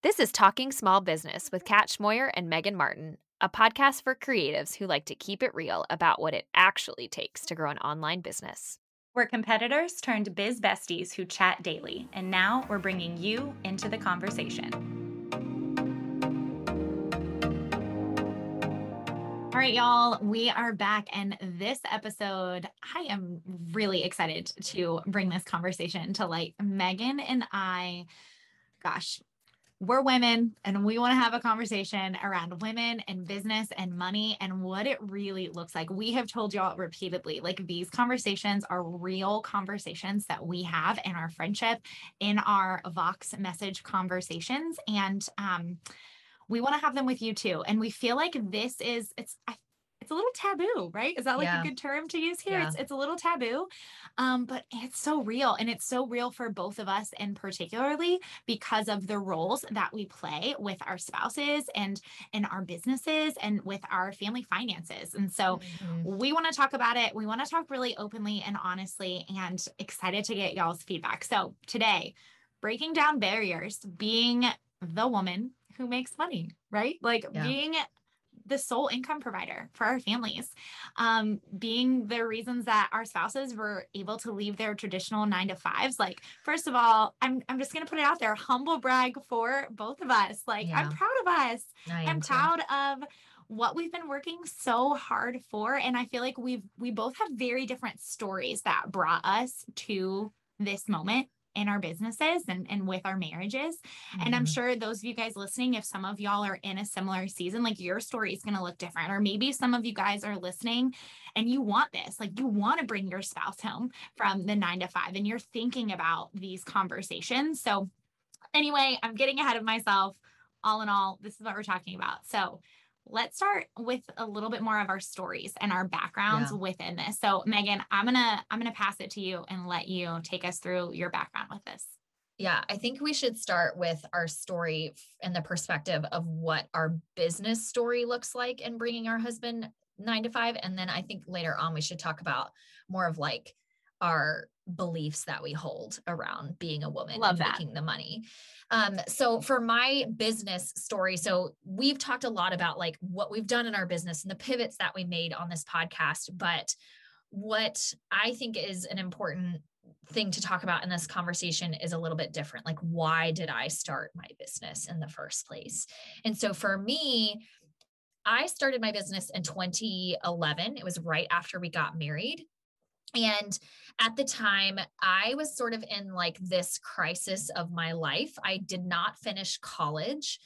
This is Talking Small Business with Kat Schmoyer and Megan Martin, a podcast for creatives who like to keep it real about what it actually takes to grow an online business. We're competitors turned biz besties who chat daily, and now we're bringing you into the conversation. All right, y'all, we are back. And this episode, I am really excited to bring this conversation to light. Megan and I, gosh, we're women and we want to have a conversation around women and business and money and what it really looks like. We have told y'all repeatedly like these conversations are real conversations that we have in our friendship, in our Vox message conversations. And, um, we want to have them with you too. And we feel like this is, it's, I it's a little taboo, right? Is that like yeah. a good term to use here? Yeah. It's it's a little taboo. Um, but it's so real and it's so real for both of us and particularly because of the roles that we play with our spouses and in our businesses and with our family finances. And so mm-hmm. we want to talk about it. We want to talk really openly and honestly and excited to get y'all's feedback. So today, breaking down barriers, being the woman who makes money, right? Like yeah. being the sole income provider for our families, um, being the reasons that our spouses were able to leave their traditional nine to fives. Like, first of all, I'm, I'm just going to put it out there humble brag for both of us. Like, yeah. I'm proud of us. I am proud of what we've been working so hard for and i feel like we've we both have very different stories that brought us to this moment in our businesses and, and with our marriages. Mm-hmm. And I'm mm-hmm. sure those of you guys listening, if some of y'all are in a similar season, like your story is going to look different. Or maybe some of you guys are listening and you want this, like you want to bring your spouse home from the nine to five and you're thinking about these conversations. So, anyway, I'm getting ahead of myself. All in all, this is what we're talking about. So, let's start with a little bit more of our stories and our backgrounds yeah. within this. So Megan, I'm going to I'm going to pass it to you and let you take us through your background with this. Yeah, I think we should start with our story and the perspective of what our business story looks like in bringing our husband 9 to 5 and then I think later on we should talk about more of like our beliefs that we hold around being a woman Love and that. making the money. Um, so for my business story, so we've talked a lot about like what we've done in our business and the pivots that we made on this podcast, but what I think is an important thing to talk about in this conversation is a little bit different. Like, why did I start my business in the first place? And so for me, I started my business in 2011. It was right after we got married. And at the time, I was sort of in like this crisis of my life. I did not finish college.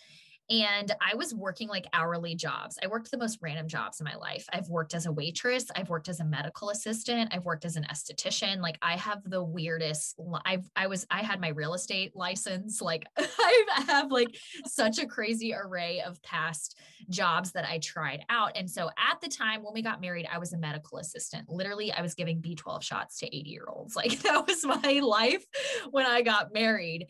And I was working like hourly jobs. I worked the most random jobs in my life. I've worked as a waitress, I've worked as a medical assistant, I've worked as an esthetician. Like I have the weirdest I've I was I had my real estate license. Like I have like such a crazy array of past jobs that I tried out. And so at the time when we got married, I was a medical assistant. Literally, I was giving B12 shots to 80 year olds. Like that was my life when I got married.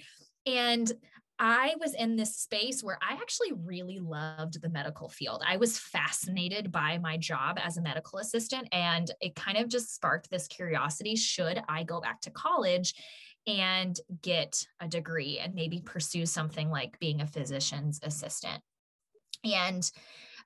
And I was in this space where I actually really loved the medical field. I was fascinated by my job as a medical assistant, and it kind of just sparked this curiosity should I go back to college and get a degree and maybe pursue something like being a physician's assistant? And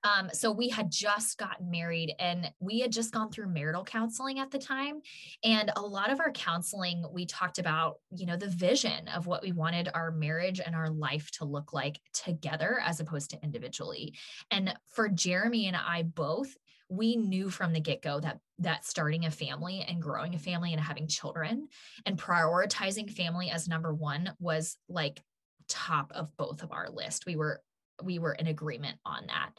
um, so we had just gotten married and we had just gone through marital counseling at the time. And a lot of our counseling, we talked about, you know, the vision of what we wanted our marriage and our life to look like together as opposed to individually. And for Jeremy and I both, we knew from the get-go that that starting a family and growing a family and having children and prioritizing family as number 1 was like top of both of our list. We were we were in agreement on that.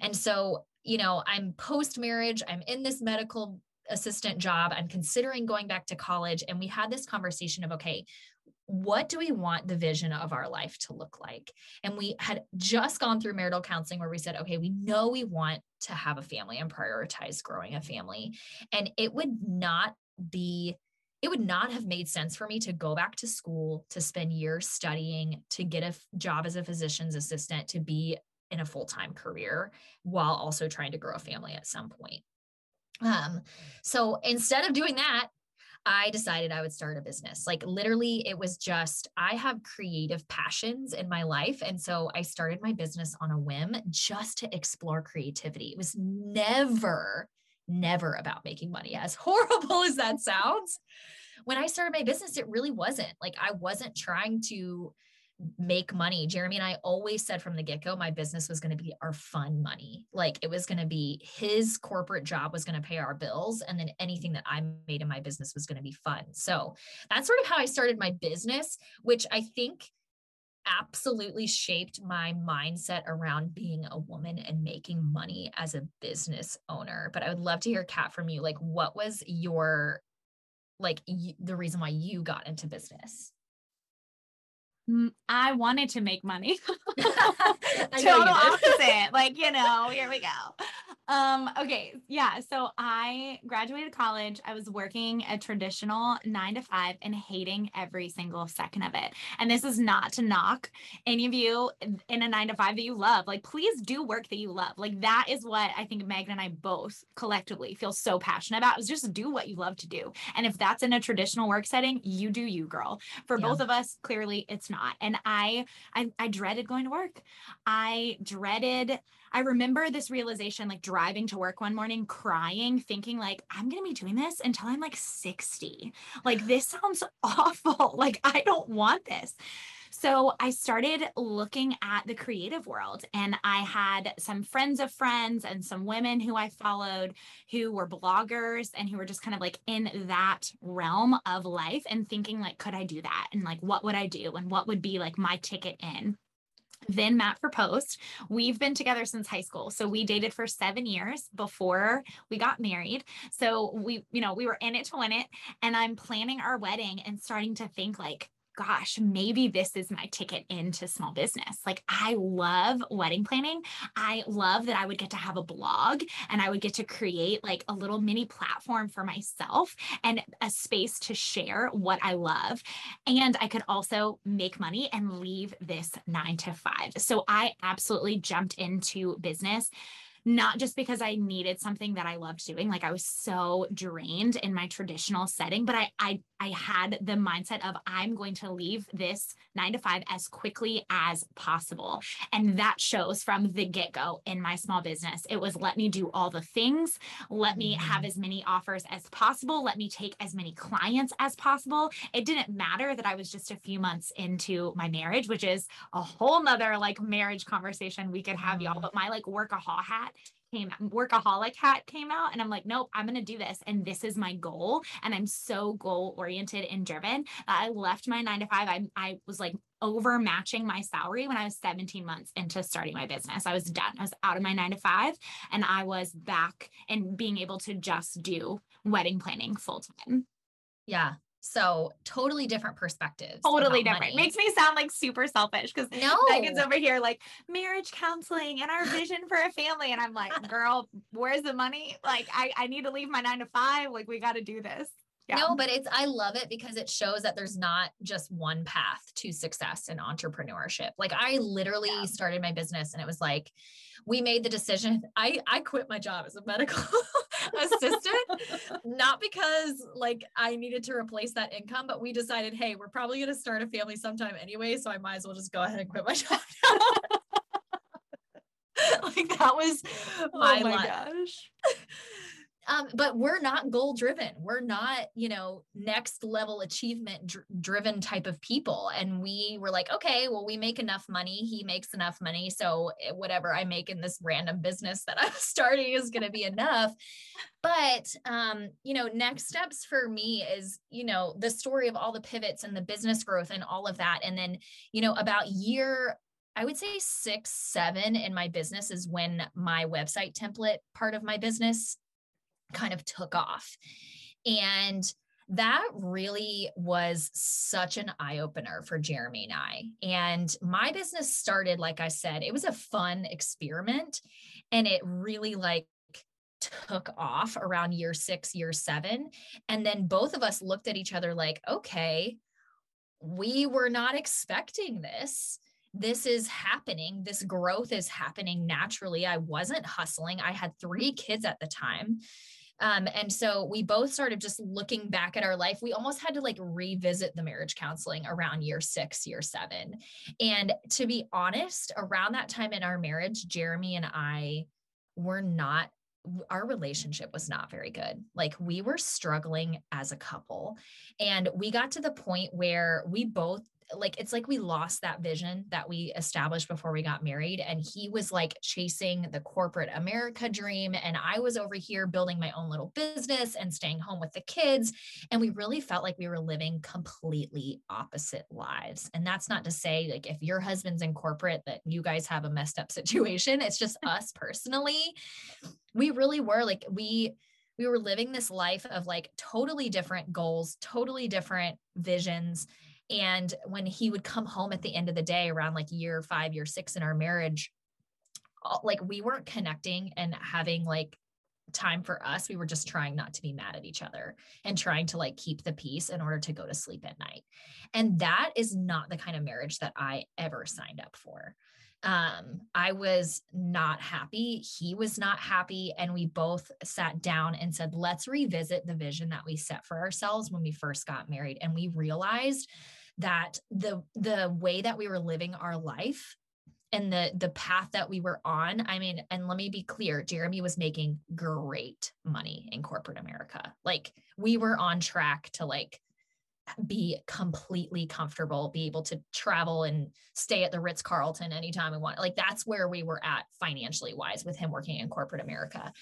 And so, you know, I'm post marriage, I'm in this medical assistant job, I'm considering going back to college. And we had this conversation of, okay, what do we want the vision of our life to look like? And we had just gone through marital counseling where we said, okay, we know we want to have a family and prioritize growing a family. And it would not be it would not have made sense for me to go back to school, to spend years studying, to get a f- job as a physician's assistant, to be in a full time career while also trying to grow a family at some point. Um, so instead of doing that, I decided I would start a business. Like literally, it was just, I have creative passions in my life. And so I started my business on a whim just to explore creativity. It was never, never about making money, as horrible as that sounds. When I started my business, it really wasn't. Like I wasn't trying to make money. Jeremy and I always said from the get go, my business was going to be our fun money. Like it was going to be his corporate job was going to pay our bills. And then anything that I made in my business was going to be fun. So that's sort of how I started my business, which I think absolutely shaped my mindset around being a woman and making money as a business owner. But I would love to hear, Kat, from you. Like, what was your like y- the reason why you got into business? I wanted to make money. Total opposite. like, you know, here we go. Um, okay. Yeah. So I graduated college. I was working a traditional nine to five and hating every single second of it. And this is not to knock any of you in a nine to five that you love. Like, please do work that you love. Like, that is what I think Megan and I both collectively feel so passionate about is just do what you love to do. And if that's in a traditional work setting, you do you, girl. For yeah. both of us, clearly it's not. And I, I, I dreaded going to work. I dreaded I remember this realization like driving to work one morning crying, thinking like, I'm going to be doing this until I'm like 60. Like, this sounds awful. Like, I don't want this. So I started looking at the creative world, and I had some friends of friends and some women who I followed who were bloggers and who were just kind of like in that realm of life and thinking, like, could I do that? And like, what would I do? And what would be like my ticket in? then Matt proposed. We've been together since high school. So we dated for seven years before we got married. So we, you know, we were in it to win it. And I'm planning our wedding and starting to think like, gosh, maybe this is my ticket into small business. Like, I love wedding planning. I love that I would get to have a blog and I would get to create like a little mini platform for myself and a space to share what I love. And I could also make money and leave this nine to five. So I absolutely jumped into business not just because I needed something that I loved doing. Like I was so drained in my traditional setting, but I I I had the mindset of I'm going to leave this nine to five as quickly as possible. And that shows from the get go in my small business. It was let me do all the things, let me have mm-hmm. as many offers as possible, let me take as many clients as possible. It didn't matter that I was just a few months into my marriage, which is a whole nother like marriage conversation we could have, y'all. Mm-hmm. But my like workaholic hat came workaholic hat came out and I'm like, nope, I'm going to do this. And this is my goal. And I'm so goal oriented and driven I left my nine to five. I, I was like over matching my salary when I was 17 months into starting my business. I was done. I was out of my nine to five and I was back and being able to just do wedding planning full time. Yeah. So totally different perspectives. Totally different. Money. Makes me sound like super selfish because no. Megan's over here like marriage counseling and our vision for a family. And I'm like, girl, where's the money? Like I, I need to leave my nine to five. Like we got to do this. Yeah. No, but it's I love it because it shows that there's not just one path to success in entrepreneurship. Like I literally yeah. started my business and it was like we made the decision. I I quit my job as a medical assistant not because like I needed to replace that income, but we decided, hey, we're probably going to start a family sometime anyway, so I might as well just go ahead and quit my job. like that was my, oh my gosh. Um, but we're not goal driven. We're not, you know, next level achievement dr- driven type of people. And we were like, okay, well, we make enough money. He makes enough money. So eh, whatever I make in this random business that I'm starting is going to be enough. But, um, you know, next steps for me is, you know, the story of all the pivots and the business growth and all of that. And then, you know, about year I would say six, seven in my business is when my website template part of my business kind of took off. And that really was such an eye opener for Jeremy and I. And my business started, like I said, it was a fun experiment and it really like took off around year six, year seven. And then both of us looked at each other like, okay, we were not expecting this. This is happening. This growth is happening naturally. I wasn't hustling. I had three kids at the time Um, and so we both started just looking back at our life. We almost had to like revisit the marriage counseling around year six, year seven. And to be honest, around that time in our marriage, Jeremy and I were not our relationship was not very good. Like we were struggling as a couple. And we got to the point where we both like it's like we lost that vision that we established before we got married and he was like chasing the corporate america dream and i was over here building my own little business and staying home with the kids and we really felt like we were living completely opposite lives. And that's not to say like if your husband's in corporate that you guys have a messed up situation it's just us personally. We really were like we we were living this life of like totally different goals totally different visions and when he would come home at the end of the day around like year five, year six in our marriage, like we weren't connecting and having like time for us. We were just trying not to be mad at each other and trying to like keep the peace in order to go to sleep at night. And that is not the kind of marriage that I ever signed up for. Um, I was not happy. He was not happy. And we both sat down and said, let's revisit the vision that we set for ourselves when we first got married. And we realized that the the way that we were living our life and the the path that we were on i mean and let me be clear jeremy was making great money in corporate america like we were on track to like be completely comfortable be able to travel and stay at the ritz carlton anytime we want like that's where we were at financially wise with him working in corporate america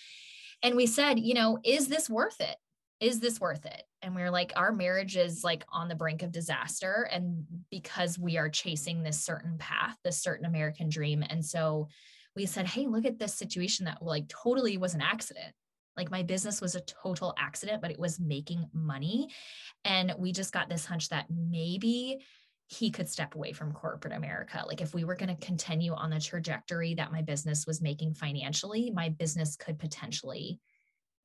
and we said you know is this worth it is this worth it? And we are like, our marriage is like on the brink of disaster. And because we are chasing this certain path, this certain American dream. And so we said, hey, look at this situation that like totally was an accident. Like my business was a total accident, but it was making money. And we just got this hunch that maybe he could step away from corporate America. Like if we were going to continue on the trajectory that my business was making financially, my business could potentially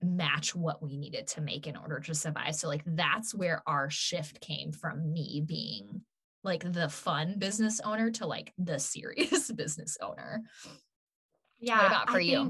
match what we needed to make in order to survive. So like that's where our shift came from me being like the fun business owner to like the serious business owner. Yeah. What about for I you? Uh,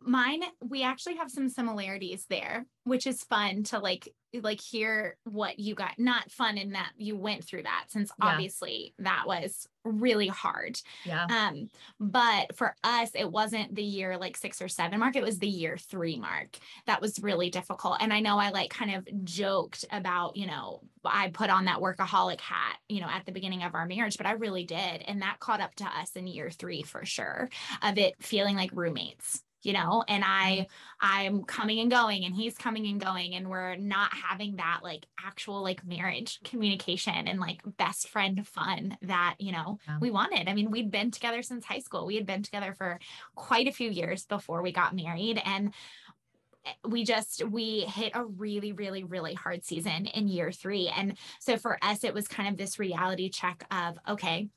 mine, we actually have some similarities there, which is fun to like like hear what you got not fun in that you went through that since yeah. obviously that was really hard. Yeah. Um but for us it wasn't the year like six or seven mark it was the year three mark. That was really difficult and i know i like kind of joked about you know i put on that workaholic hat you know at the beginning of our marriage but i really did and that caught up to us in year three for sure of it feeling like roommates you know and i i'm coming and going and he's coming and going and we're not having that like actual like marriage communication and like best friend fun that you know yeah. we wanted. I mean we'd been together since high school. We had been together for quite a few years before we got married and eh, we just we hit a really really really hard season in year 3 and so for us it was kind of this reality check of okay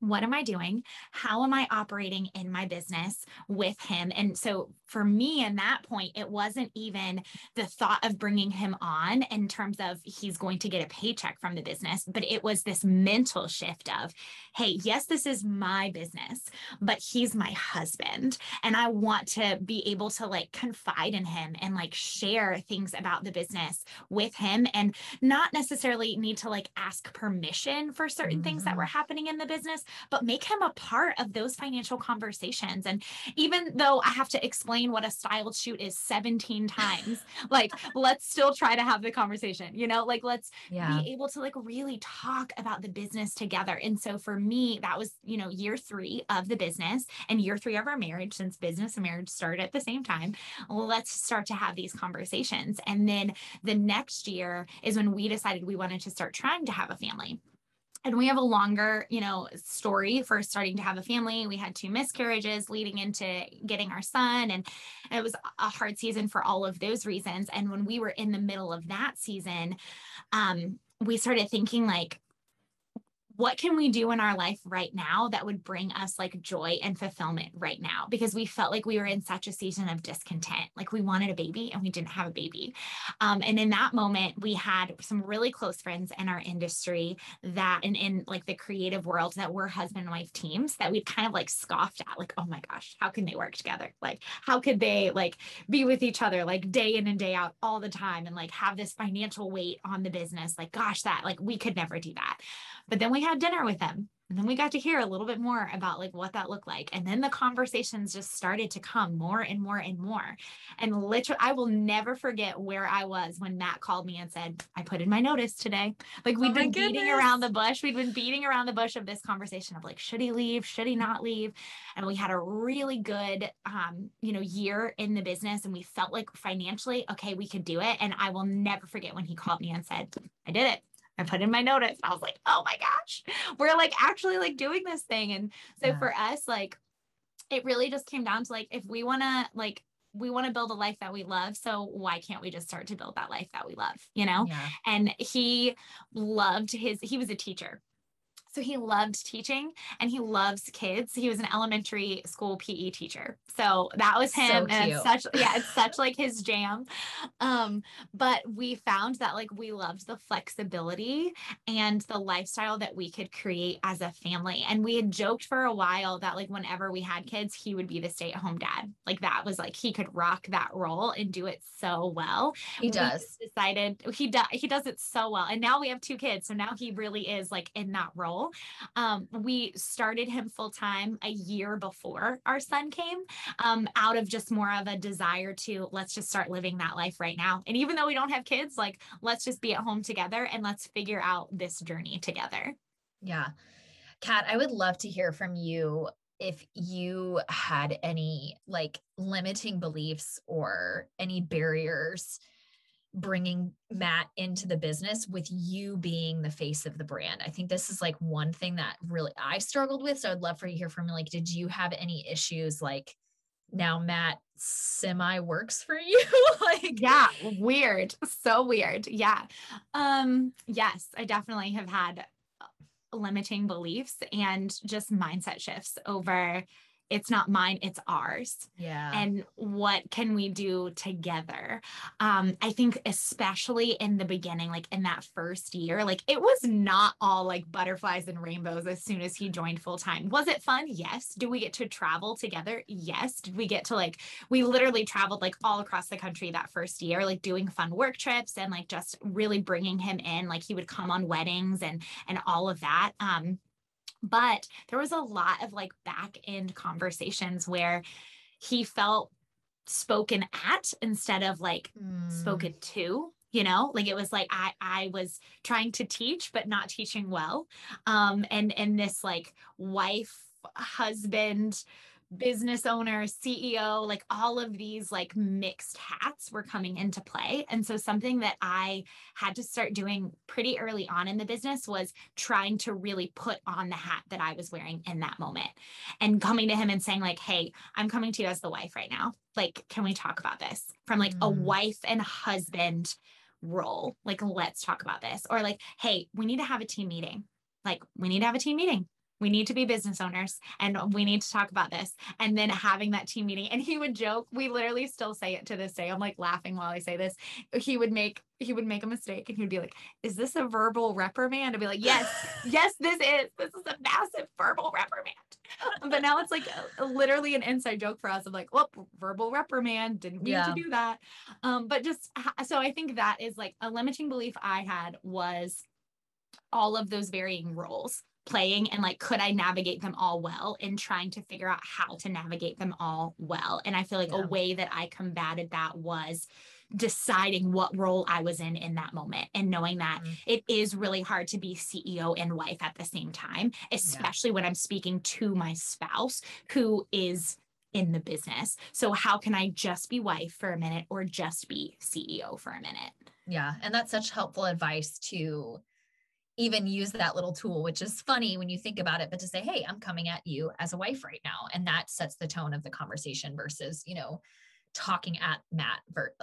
what am I doing? How am I operating in my business with him? And so for me, in that point, it wasn't even the thought of bringing him on in terms of he's going to get a paycheck from the business, but it was this mental shift of, hey, yes, this is my business, but he's my husband. And I want to be able to like confide in him and like share things about the business with him and not necessarily need to like ask permission for certain mm-hmm. things that were mm-hmm. happening in the business but make him a part of those financial conversations. And even though I have to explain what a styled shoot is 17 times, like let's still try to have the conversation, you know, like let's yeah. be able to like really talk about the business together. And so for me, that was, you know, year three of the business and year three of our marriage, since business and marriage started at the same time. Let's start to have these conversations. And then the next year is when we decided we wanted to start trying to have a family and we have a longer you know story for starting to have a family. We had two miscarriages leading into getting our son and it was a hard season for all of those reasons. And when we were in the middle of that season um we started thinking like what can we do in our life right now that would bring us like joy and fulfillment right now? Because we felt like we were in such a season of discontent. Like we wanted a baby and we didn't have a baby. Um, and in that moment, we had some really close friends in our industry that, and in like the creative world, that were husband and wife teams that we kind of like scoffed at, like, oh my gosh, how can they work together? Like, how could they like be with each other like day in and day out all the time and like have this financial weight on the business? Like, gosh, that like we could never do that. But then we had dinner with them and then we got to hear a little bit more about like what that looked like. And then the conversations just started to come more and more and more. And literally, I will never forget where I was when Matt called me and said, I put in my notice today. Like we'd oh been goodness. beating around the bush. We'd been beating around the bush of this conversation of like, should he leave? Should he not leave? And we had a really good, um, you know, year in the business. And we felt like financially, okay, we could do it. And I will never forget when he called me and said, I did it. I put in my notice. I was like, oh my gosh, we're like actually like doing this thing. And so yeah. for us, like it really just came down to like if we want to like we want to build a life that we love. So why can't we just start to build that life that we love? You know? Yeah. And he loved his, he was a teacher. So he loved teaching and he loves kids. He was an elementary school PE teacher. So that was him. So and it's such, yeah, it's such like his jam. Um, but we found that like we loved the flexibility and the lifestyle that we could create as a family. And we had joked for a while that like whenever we had kids, he would be the stay at home dad. Like that was like he could rock that role and do it so well. He does. We decided he does he does it so well. And now we have two kids. So now he really is like in that role. Um, we started him full time a year before our son came um, out of just more of a desire to let's just start living that life right now. And even though we don't have kids, like let's just be at home together and let's figure out this journey together. Yeah. Kat, I would love to hear from you if you had any like limiting beliefs or any barriers bringing Matt into the business with you being the face of the brand. I think this is like one thing that really I struggled with. So I'd love for you to hear from me. Like, did you have any issues like now Matt semi works for you? like yeah, weird. So weird. Yeah. Um yes, I definitely have had limiting beliefs and just mindset shifts over it's not mine it's ours. Yeah. And what can we do together? Um i think especially in the beginning like in that first year like it was not all like butterflies and rainbows as soon as he joined full time. Was it fun? Yes. Do we get to travel together? Yes. Did we get to like we literally traveled like all across the country that first year like doing fun work trips and like just really bringing him in. Like he would come on weddings and and all of that. Um but there was a lot of like back end conversations where he felt spoken at instead of like mm. spoken to you know like it was like i i was trying to teach but not teaching well um and and this like wife husband business owner, CEO, like all of these like mixed hats were coming into play. And so something that I had to start doing pretty early on in the business was trying to really put on the hat that I was wearing in that moment and coming to him and saying like, "Hey, I'm coming to you as the wife right now. Like, can we talk about this?" From like mm. a wife and husband role. Like, let's talk about this. Or like, "Hey, we need to have a team meeting." Like, we need to have a team meeting we need to be business owners and we need to talk about this. And then having that team meeting. And he would joke, we literally still say it to this day. I'm like laughing while I say this. He would make he would make a mistake and he would be like, Is this a verbal reprimand? I'd be like, Yes, yes, this is. This is a massive verbal reprimand. But now it's like literally an inside joke for us of like, well, verbal reprimand, didn't mean yeah. to do that. Um, but just so I think that is like a limiting belief I had was all of those varying roles playing and like could i navigate them all well and trying to figure out how to navigate them all well and i feel like yeah. a way that i combated that was deciding what role i was in in that moment and knowing that mm-hmm. it is really hard to be ceo and wife at the same time especially yeah. when i'm speaking to my spouse who is in the business so how can i just be wife for a minute or just be ceo for a minute yeah and that's such helpful advice to even use that little tool, which is funny when you think about it, but to say, hey, I'm coming at you as a wife right now. And that sets the tone of the conversation versus, you know, talking at Matt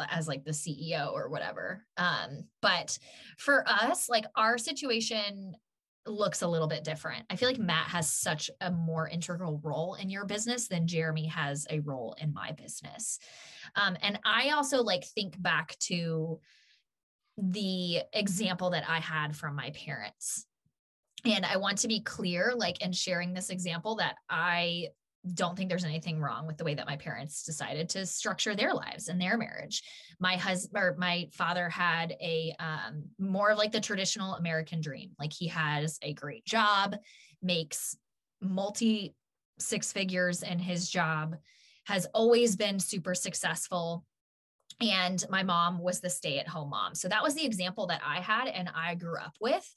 as like the CEO or whatever. Um, but for us, like our situation looks a little bit different. I feel like Matt has such a more integral role in your business than Jeremy has a role in my business. Um, and I also like think back to the example that I had from my parents. And I want to be clear, like, in sharing this example, that I don't think there's anything wrong with the way that my parents decided to structure their lives and their marriage. My husband or my father had a um, more of like the traditional American dream. Like he has a great job, makes multi six figures in his job, has always been super successful. And my mom was the stay at home mom. So that was the example that I had and I grew up with.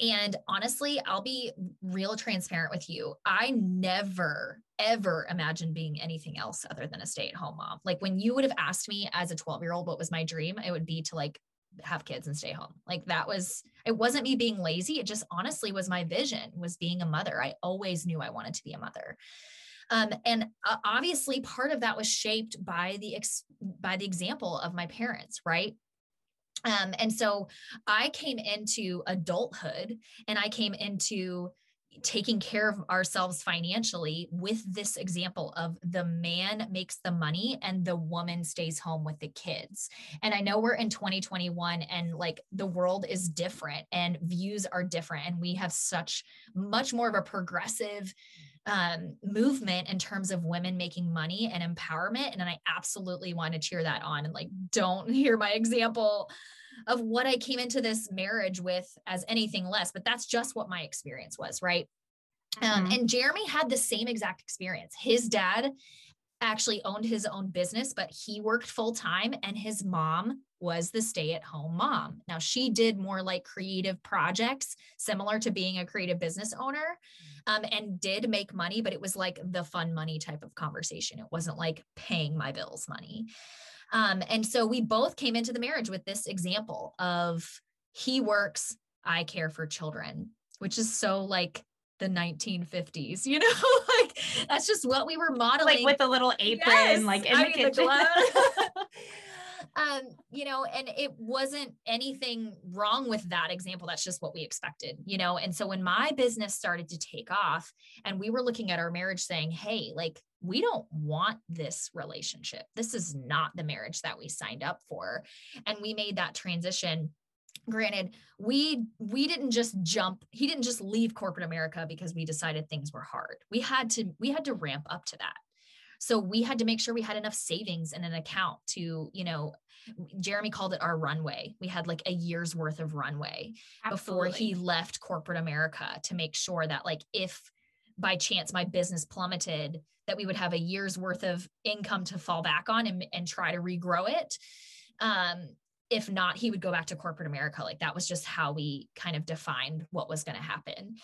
And honestly, I'll be real transparent with you. I never, ever imagined being anything else other than a stay at home mom. Like when you would have asked me as a 12 year old what was my dream, it would be to like have kids and stay home. Like that was, it wasn't me being lazy. It just honestly was my vision was being a mother. I always knew I wanted to be a mother. Um, and uh, obviously part of that was shaped by the ex- by the example of my parents right? Um, and so I came into adulthood and I came into taking care of ourselves financially with this example of the man makes the money and the woman stays home with the kids. And I know we're in 2021 and like the world is different and views are different and we have such much more of a progressive um, movement in terms of women making money and empowerment. And I absolutely want to cheer that on and like, don't hear my example of what I came into this marriage with as anything less, but that's just what my experience was. Right. Um, mm-hmm. Um, and Jeremy had the same exact experience. His dad actually owned his own business, but he worked full time, and his mom was the stay at home mom. Now, she did more like creative projects, similar to being a creative business owner, um, and did make money, but it was like the fun money type of conversation. It wasn't like paying my bills money. Um, and so we both came into the marriage with this example of he works, I care for children, which is so like the 1950s, you know, like that's just what we were modeling. Like with a little apron, yes, like in I the mean, kitchen. The um, you know, and it wasn't anything wrong with that example. That's just what we expected, you know. And so when my business started to take off and we were looking at our marriage saying, hey, like we don't want this relationship. This is not the marriage that we signed up for. And we made that transition granted we we didn't just jump he didn't just leave corporate america because we decided things were hard we had to we had to ramp up to that so we had to make sure we had enough savings in an account to you know jeremy called it our runway we had like a year's worth of runway Absolutely. before he left corporate america to make sure that like if by chance my business plummeted that we would have a year's worth of income to fall back on and, and try to regrow it um, if not, he would go back to corporate America. Like that was just how we kind of defined what was going to happen.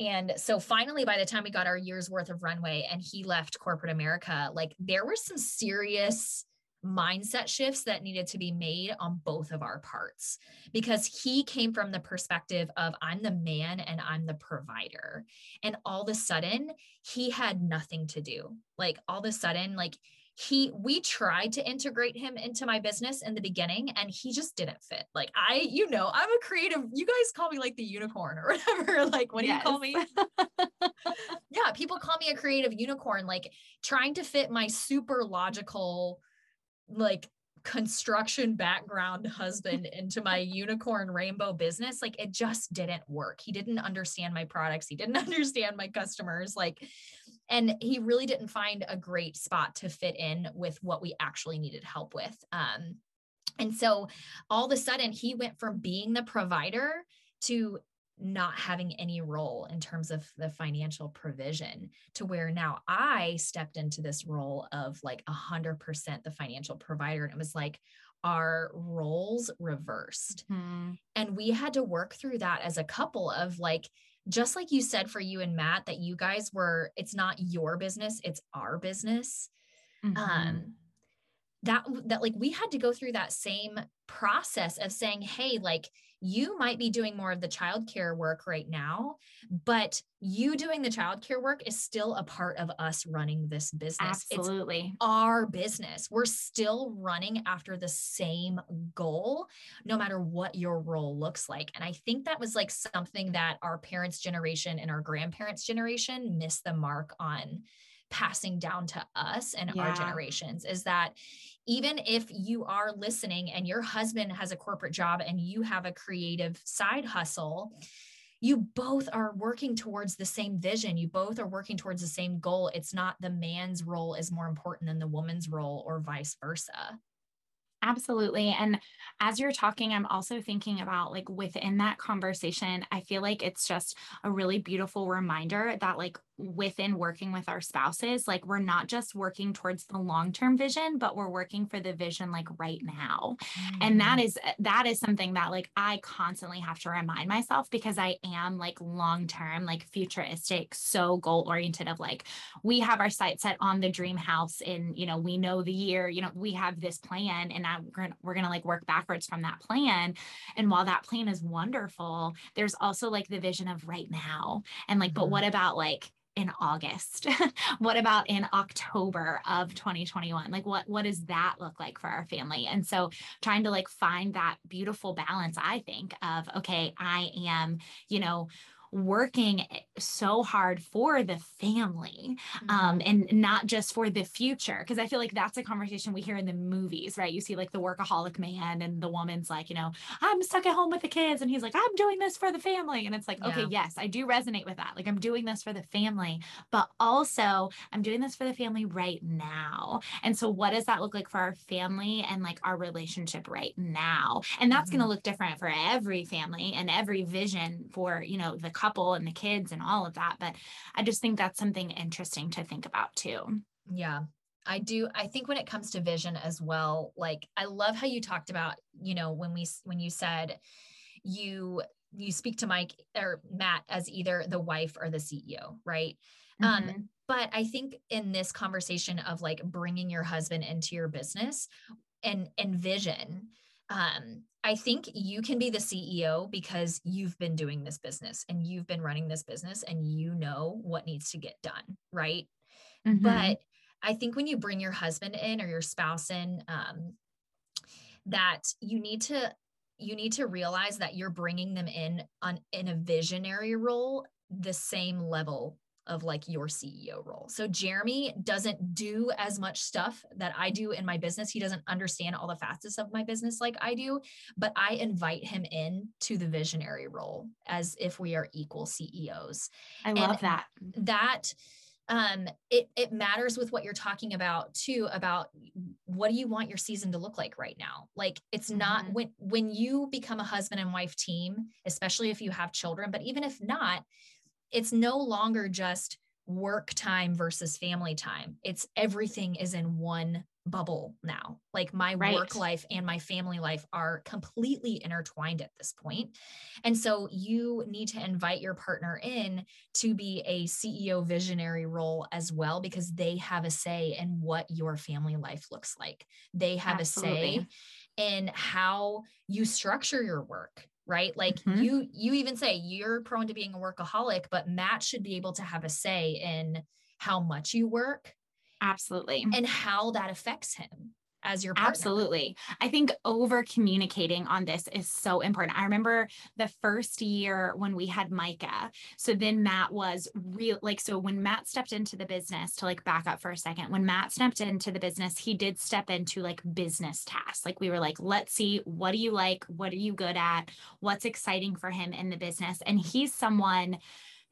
And so finally, by the time we got our year's worth of runway and he left corporate America, like there were some serious mindset shifts that needed to be made on both of our parts because he came from the perspective of I'm the man and I'm the provider. And all of a sudden, he had nothing to do. Like all of a sudden, like he we tried to integrate him into my business in the beginning and he just didn't fit. Like i you know i'm a creative you guys call me like the unicorn or whatever like what do yes. you call me? Yeah people call me a creative unicorn like trying to fit my super logical like construction background husband into my unicorn rainbow business like it just didn't work. He didn't understand my products. He didn't understand my customers. Like and he really didn't find a great spot to fit in with what we actually needed help with um, and so all of a sudden he went from being the provider to not having any role in terms of the financial provision to where now I stepped into this role of like a hundred percent the financial provider. And it was like our roles reversed. Mm-hmm. And we had to work through that as a couple of like, just like you said for you and Matt, that you guys were, it's not your business, it's our business. Mm-hmm. Um, that that like we had to go through that same process of saying hey like you might be doing more of the childcare work right now but you doing the childcare work is still a part of us running this business. Absolutely. it's our business. We're still running after the same goal no matter what your role looks like. And i think that was like something that our parents generation and our grandparents generation missed the mark on passing down to us and yeah. our generations is that even if you are listening and your husband has a corporate job and you have a creative side hustle, you both are working towards the same vision. You both are working towards the same goal. It's not the man's role is more important than the woman's role or vice versa. Absolutely. And as you're talking, I'm also thinking about like within that conversation, I feel like it's just a really beautiful reminder that like within working with our spouses like we're not just working towards the long-term vision but we're working for the vision like right now mm-hmm. and that mm-hmm. is eh, that is something that like i constantly have to remind myself because i am like long-term like futuristic so goal oriented of like we have our sight set on the dream house and you know we know the year you know we have this plan and I, we're, gonna, we're gonna like work backwards from that plan and while that plan is wonderful there's also like the vision of right now and like mm-hmm. but what about like in August? what about in October of 2021? Like what what does that look like for our family? And so trying to like find that beautiful balance I think of okay, I am, you know, working so hard for the family um, mm-hmm. um, and not just for the future. Because I feel like that's a conversation we hear in the movies, right? You see like the workaholic man and the woman's like, you know, I'm stuck at home with the kids. And he's like, I'm doing this for the family. And it's like, yeah. okay, yes, I do resonate with that. Like I'm doing this for the family, but also I'm doing this for the family right now. And so what does that look like for our family and like our relationship right now? And that's mm-hmm. going to look different for every family and every vision for, you know, the couple and the kids and all of that. But I just think that's something interesting to think about too. Yeah. I do. I think when it comes to vision as well, like I love how you talked about, you know, when we, when you said you, you speak to Mike or Matt as either the wife or the CEO, right? Um, mm-hmm. Um, but I think in this conversation of like bringing your husband into your business and and vision, um, I think you can be the CEO because you've been doing this business and you've been running this business and you know what needs to get done, right? Mm-hmm. But I think when you bring your husband in or your spouse in, um, that you need to you need to realize that you're bringing them in on in a visionary role the same level of like your CEO role. So Jeremy doesn't do as much stuff that I do in my business. He doesn't understand all the facets of my business like I do, but I invite him in to the visionary role as if we are equal CEOs. I love and that. That um it it matters with what you're talking about too about what do you want your season to look like right now like it's not mm-hmm. when when you become a husband and wife team especially if you have children but even if not it's no longer just work time versus family time. It's everything is in one bubble now. Like my right. work life and my family life are completely intertwined at this point. And so you need to invite your partner in to be a CEO visionary role as well, because they have a say in what your family life looks like. They have Absolutely. a say in how you structure your work right? Like mm-hmm. you you even say you're prone to being a workaholic but matt should be able to have a say in how much you work absolutely. and how that affects him as your partner. Absolutely. I think over communicating on this is so important. I remember the first year when we had Micah. So then Matt was real like so when Matt stepped into the business to like back up for a second. When Matt stepped into the business, he did step into like business tasks. Like we were like, let's see what do you like? What are you good at? What's exciting for him in the business? And he's someone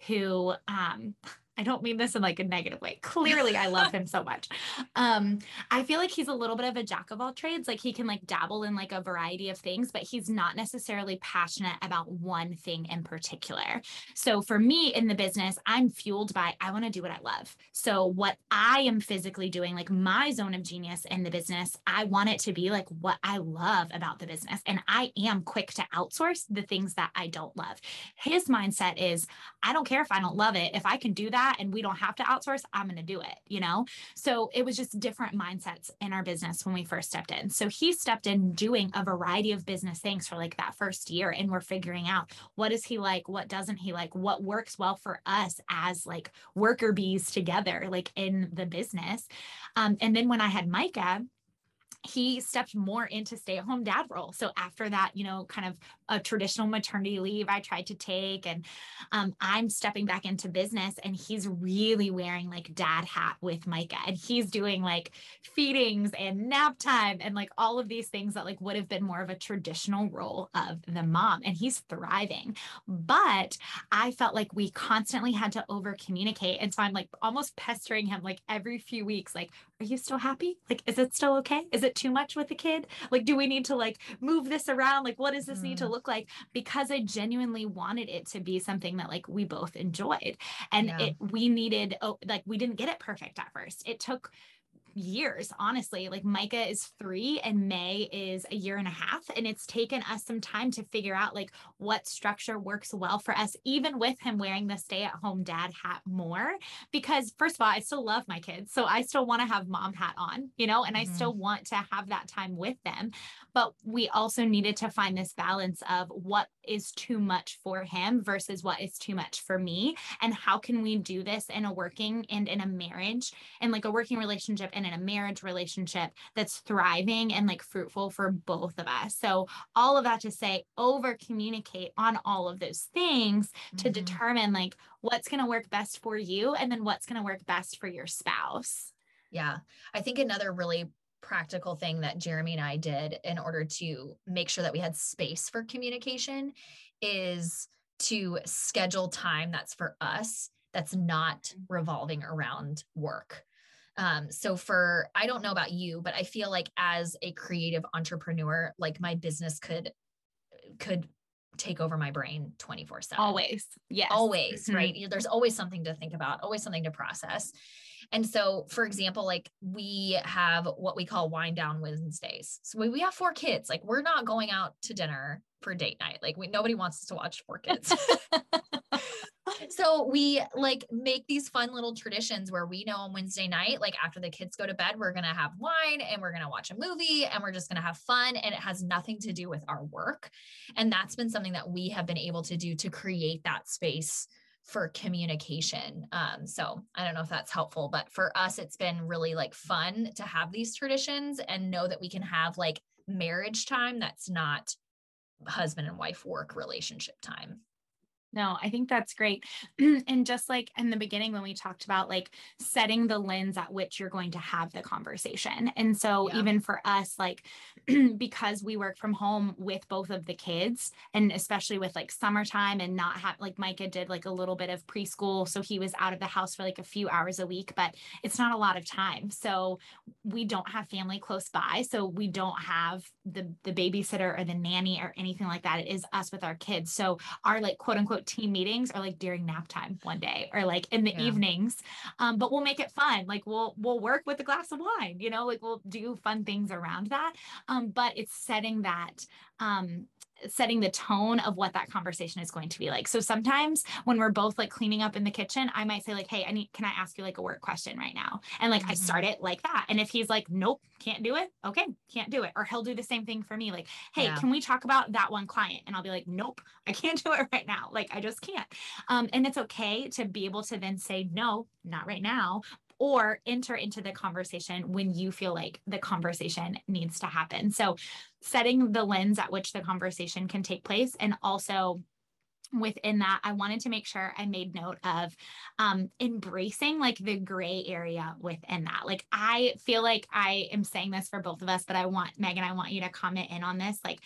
who um I don't mean this in like a negative way. Clearly, I love him so much. Um, I feel like he's a little bit of a jack of all trades. Like he can like dabble in like a variety of things, but he's not necessarily passionate about one thing in particular. So for me in the business, I'm fueled by I want to do what I love. So what I am physically doing, like my zone of genius in the business, I want it to be like what I love about the business. And I am quick to outsource the things that I don't love. His mindset is I don't care if I don't love it. If I can do that that and we don't have to outsource, I'm going to do it, you know? So it was just different mindsets in our business when we first stepped in. So he stepped in doing a variety of business things for like that first year. And we're figuring out what is he like? What doesn't he like? What works well for us as like worker bees together, like in the business. Um, and then when I had Micah, he stepped more into stay at home dad role. So after that, you know, kind of a traditional maternity leave I tried to take, and um, I'm stepping back into business, and he's really wearing like dad hat with Micah, and he's doing like feedings and nap time and like all of these things that like would have been more of a traditional role of the mom, and he's thriving. But I felt like we constantly had to over communicate, and so I'm like almost pestering him like every few weeks, like, are you still happy? Like, is it still okay? Is it too much with the kid? Like, do we need to like move this around? Like, what does this mm. need to mm. look like? Because I genuinely wanted it to be something that like we both enjoyed. And yeah. it we needed oh, like we didn't get it perfect at first. It took years, honestly. Like Micah is three and May is a year and a half. And it's taken us some time to figure out like what structure works well for us, even with him wearing the stay at home dad hat more. Because, first of all, I still love my kids. So I still want to have mom hat on, you know, and mm-hmm. I still want to have that time with them. But we also needed to find this balance of what is too much for him versus what is too much for me. And how can we do this in a working and in a marriage and like a working relationship and in a marriage relationship that's thriving and like fruitful for both of us. So, all of that to say, over communicate on all of those things mm-hmm. to determine like what's going to work best for you and then what's going to work best for your spouse. Yeah. I think another really practical thing that Jeremy and I did in order to make sure that we had space for communication is to schedule time that's for us that's not mm-hmm. revolving around work. Um, so for I don't know about you, but I feel like as a creative entrepreneur, like my business could could take over my brain 24 7 always. Yes. Always mm-hmm. right? There's always something to think about always something to process. And so for example like we have what we call wind down wednesdays. So we, we have four kids. Like we're not going out to dinner for date night. Like we nobody wants us to watch four kids so we like make these fun little traditions where we know on Wednesday night, like after the kids go to bed, we're going to have wine and we're going to watch a movie and we're just going to have fun. And it has nothing to do with our work. And that's been something that we have been able to do to create that space for communication. Um, so I don't know if that's helpful, but for us, it's been really like fun to have these traditions and know that we can have like marriage time that's not husband and wife work relationship time. No, I think that's great. and just like in the beginning, when we talked about like setting the lens at which you're going to have the conversation. And so, yeah. even for us, like because we work from home with both of the kids, and especially with like summertime and not have like Micah did like a little bit of preschool. So he was out of the house for like a few hours a week, but it's not a lot of time. So, we don't have family close by. So, we don't have the, the babysitter or the nanny or anything like that. It is us with our kids. So, our like quote unquote team meetings are like during nap time one day or like in the yeah. evenings. Um, but we'll make it fun. Like we'll we'll work with a glass of wine, you know, like we'll do fun things around that. Um, but it's setting that um setting the tone of what that conversation is going to be like. So sometimes when we're both like cleaning up in the kitchen, I might say like, "Hey, I need can I ask you like a work question right now?" And like mm-hmm. I start it like that. And if he's like, "Nope, can't do it." Okay, can't do it. Or he'll do the same thing for me like, "Hey, yeah. can we talk about that one client?" And I'll be like, "Nope, I can't do it right now. Like I just can't." Um and it's okay to be able to then say, "No, not right now." Or enter into the conversation when you feel like the conversation needs to happen. So, setting the lens at which the conversation can take place and also within that i wanted to make sure i made note of um embracing like the gray area within that like i feel like i am saying this for both of us but i want megan i want you to comment in on this like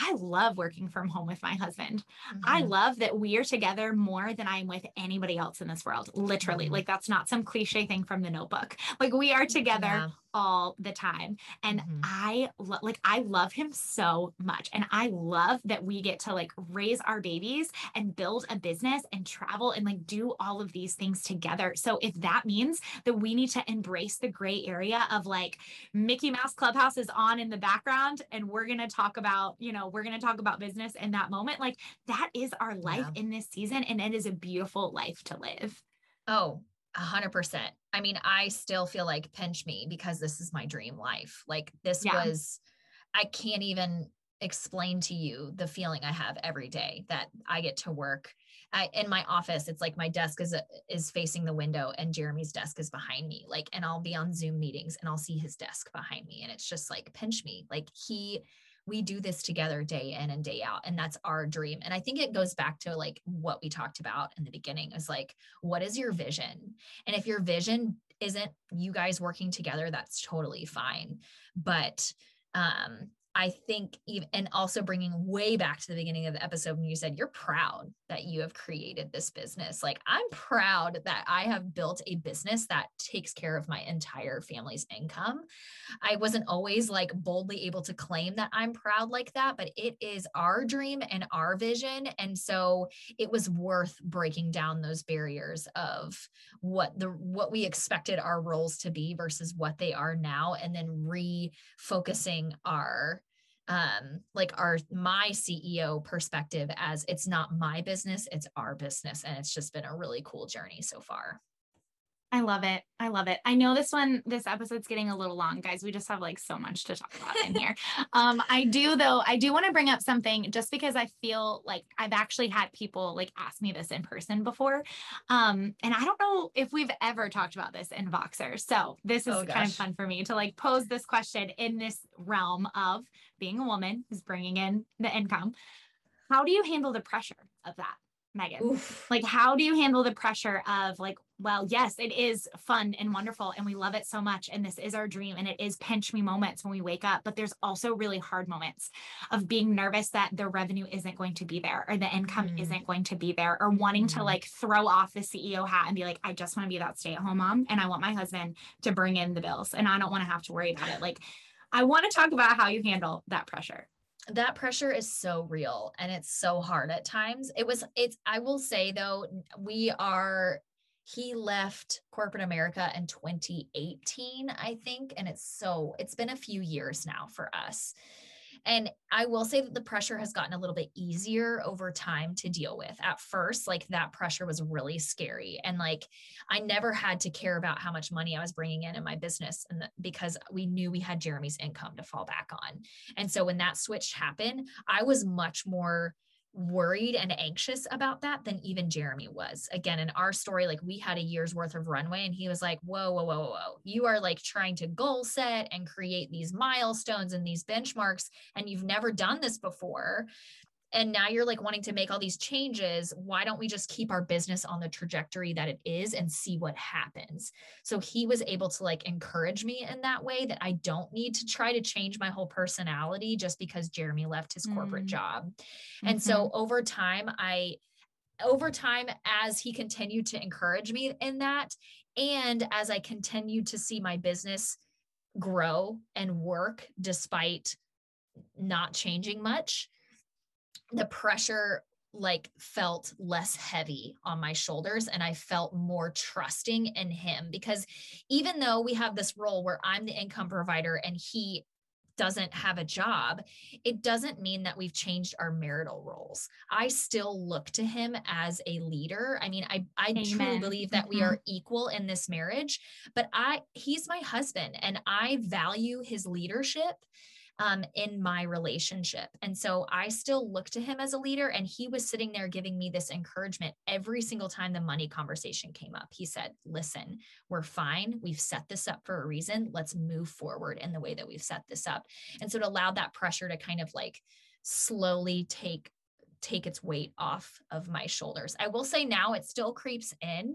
I love working from home with my husband. Mm-hmm. I love that we are together more than I'm with anybody else in this world. Literally. Mm-hmm. Like that's not some cliche thing from the notebook. Like we are together yeah all the time. And mm-hmm. I lo- like I love him so much. And I love that we get to like raise our babies and build a business and travel and like do all of these things together. So if that means that we need to embrace the gray area of like Mickey Mouse Clubhouse is on in the background and we're going to talk about, you know, we're going to talk about business in that moment, like that is our life yeah. in this season and it is a beautiful life to live. Oh, a hundred percent. I mean, I still feel like pinch me because this is my dream life. Like this Yeah. was, I can't even explain to you the feeling I have every day that I get to work. I, in my office, it's like my desk is uh, is facing the window and Jeremy's desk is behind me. Like, and I'll be on Zoom meetings and I'll see his desk behind me, and it's just like pinch me. Like he, we do this together day in and day out, and that's our dream. And I think it goes back to like what we talked about in the beginning is like, what is your vision? And if your vision isn't you guys working together, that's totally fine. But um, I think even and also bringing way back to the beginning of the episode when you said you're proud that you have created this business. Like I'm proud that I have built a business that takes care of my entire family's income. I wasn't always like boldly able to claim that I'm proud like that, but it is our dream and our vision. And so it was worth breaking down those barriers of what the what we expected our roles to be versus what they are now and then refocusing our um like our my CEO perspective as it's not my business it's our business and it's just been a really cool journey so far. I love it. I love it. I know this one, this episode's getting a little long, guys. We just have like so much to talk about in here. Um, I do though, I do want to bring up something just because I feel like I've actually had people like ask me this in person before. Um, and I don't know if we've ever talked about this in Voxer. So this is Oh, kind of fun for me to like pose this question in this realm of being a woman who's bringing in the income. How do you handle the pressure of that, Megan? Oof. like how do you handle the pressure of like well yes it is fun and wonderful and we love it so much and this is our dream and it is pinch me moments when we wake up but there's also really hard moments of being nervous that the revenue isn't going to be there or the income Mm. isn't going to be there or wanting to Mhm. like throw off the CEO hat and be like I just want to be that stay-at-home mom and I want my husband to bring in the bills and I don't want to have to worry about it like I want to talk about how you handle that pressure that pressure is so real and it's so hard at times. It was, it's, I will say though, we are, he left corporate America in 2018, I think. And it's so, it's been a few years now for us. And I will say that the pressure has gotten a little bit easier over time to deal with. At first, like that pressure was really scary. And like I never had to care about how much money I was bringing in in my business and the- because we knew we had Jeremy's income to fall back on. And so when that switch happened, I was much more worried and anxious about that than even Jeremy was. Again, in our story, like we had a year's worth of runway and he was like, whoa, whoa, whoa, whoa. You are like trying to goal set and create these milestones and these benchmarks, and you've never done this before. And now you're like wanting to make all these changes. Why don't we just keep our business on the trajectory that it is and see what happens? So he was able to like encourage me in that way that I don't need to try to change my whole personality just because Jeremy left his corporate Mm. job. And so over time, I, over time, as he continued to encourage me in that, and as I continued to see my business grow and work despite not changing much, the pressure like felt less heavy on my shoulders and I felt more trusting in him because even though we have this role where I'm the income provider and he doesn't have a job, it doesn't mean that we've changed our marital roles. I still look to him as a leader. I mean, I I truly believe that we Mhm. are equal in this marriage, but I he's my husband and I value his leadership um, in my relationship. And so I still look to him as a leader. And he was sitting there giving me this encouragement every single time the money conversation came up. He said, Listen, we're fine. We've set this up for a reason. Let's move forward in the way that we've set this up. And so it allowed that pressure to kind of like slowly take take its weight off of my shoulders. I will say now it still creeps in.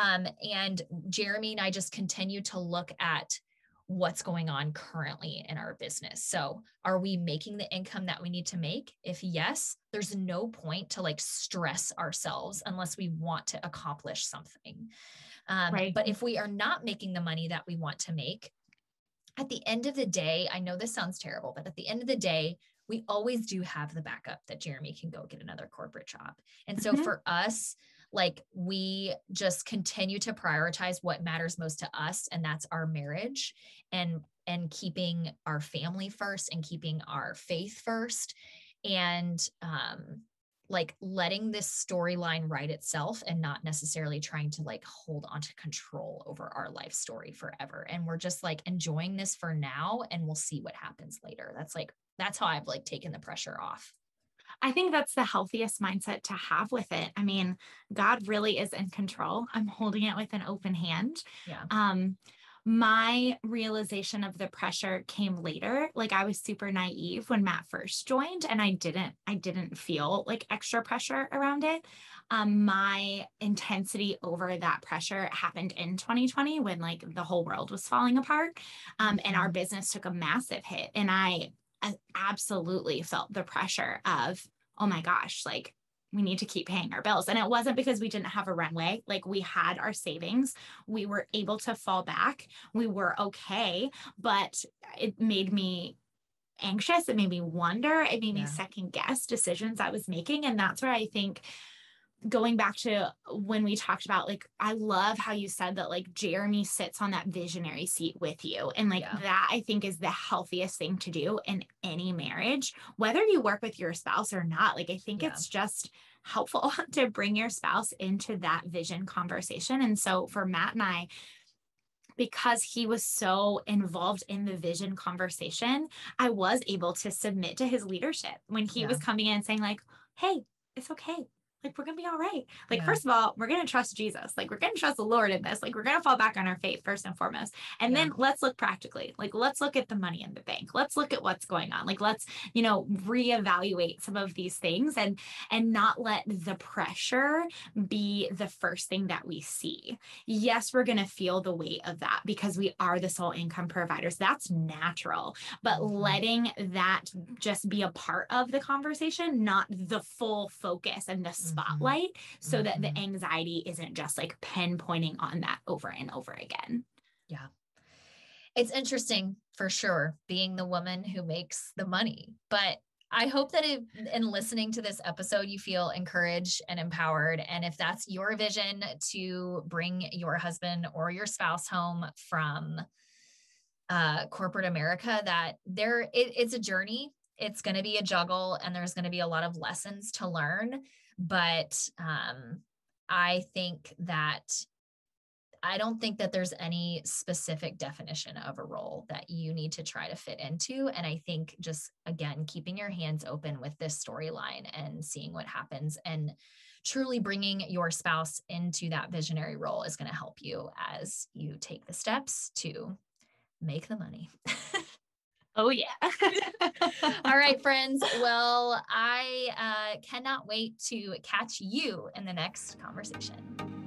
Um, and Jeremy and I just continue to look at what's going on currently in our business. So, are we making the income that we need to make? If yes, there's no point to like stress ourselves unless we want to accomplish something. Um, Right. But if we are not making the money that we want to make, at the end of the day, I know this sounds terrible, but at the end of the day, we always do have the backup that Jeremy can go get another corporate job. And so Mhm. for us, like we just continue to prioritize what matters most to us and that's our marriage and and keeping our family first and keeping our faith first and um like letting this storyline write itself and not necessarily trying to like hold on to control over our life story forever. And we're just like enjoying this for now and we'll see what happens later. That's like, that's how I've like taken the pressure off. I think that's the healthiest mindset to have with it. I mean, God really is in control. I'm holding it with an open hand. Yeah. Um, my realization of the pressure came later like i was super naive when matt first joined and i didn't i didn't feel like extra pressure around it um, my intensity over that pressure happened in 2020 when like the whole world was falling apart um, and our mm-hmm. business took a massive hit and i I absolutely felt the pressure of, oh my gosh, like we need to keep paying our bills. And it wasn't because we didn't have a runway. Like we had our savings, we were able to fall back, we were okay, but it made me anxious. It made me wonder. It made yeah. me second guess decisions I was making. And that's where I think going back to when we talked about like I love how you said that like Jeremy sits on that visionary seat with you and like yeah. that I think is the healthiest thing to do in any marriage whether you work with your spouse or not like I think yeah. it's just helpful to bring your spouse into that vision conversation and so for Matt and I because he was so involved in the vision conversation I was able to submit to his leadership when he yeah. was coming in saying like hey it's okay like we're gonna be all right. Like, yeah. first of all, we're gonna trust Jesus. Like, we're gonna trust the Lord in this. Like, we're gonna fall back on our faith first and foremost. And yeah. then let's look practically. Like, let's look at the money in the bank. Let's look at what's going on. Like, let's, you know, reevaluate some of these things and and not let the pressure be the first thing that we see. Yes, we're gonna feel the weight of that because we are the sole income providers. That's natural. But mm-hmm. letting that just be a part of the conversation, not the full focus and the. Spotlight mm-hmm. so mm-hmm. that the mm-hmm. anxiety isn't just like pinpointing on that over and over again. Yeah. It's interesting for sure being the woman who makes the money, but I hope that if, in listening to this episode, you feel encouraged and empowered. And if that's your vision to bring your husband or your spouse home from uh, corporate America, that there it, it's a journey. It's going to be a juggle, and there's going to be a lot of lessons to learn. But um, I think that I don't think that there's any specific definition of a role that you need to try to fit into. And I think just again, keeping your hands open with this storyline and seeing what happens and truly bringing your spouse into that visionary role is going to help you as you take the steps to make the money. Oh, yeah. All right, friends. Well, I uh, cannot wait to catch you in the next conversation.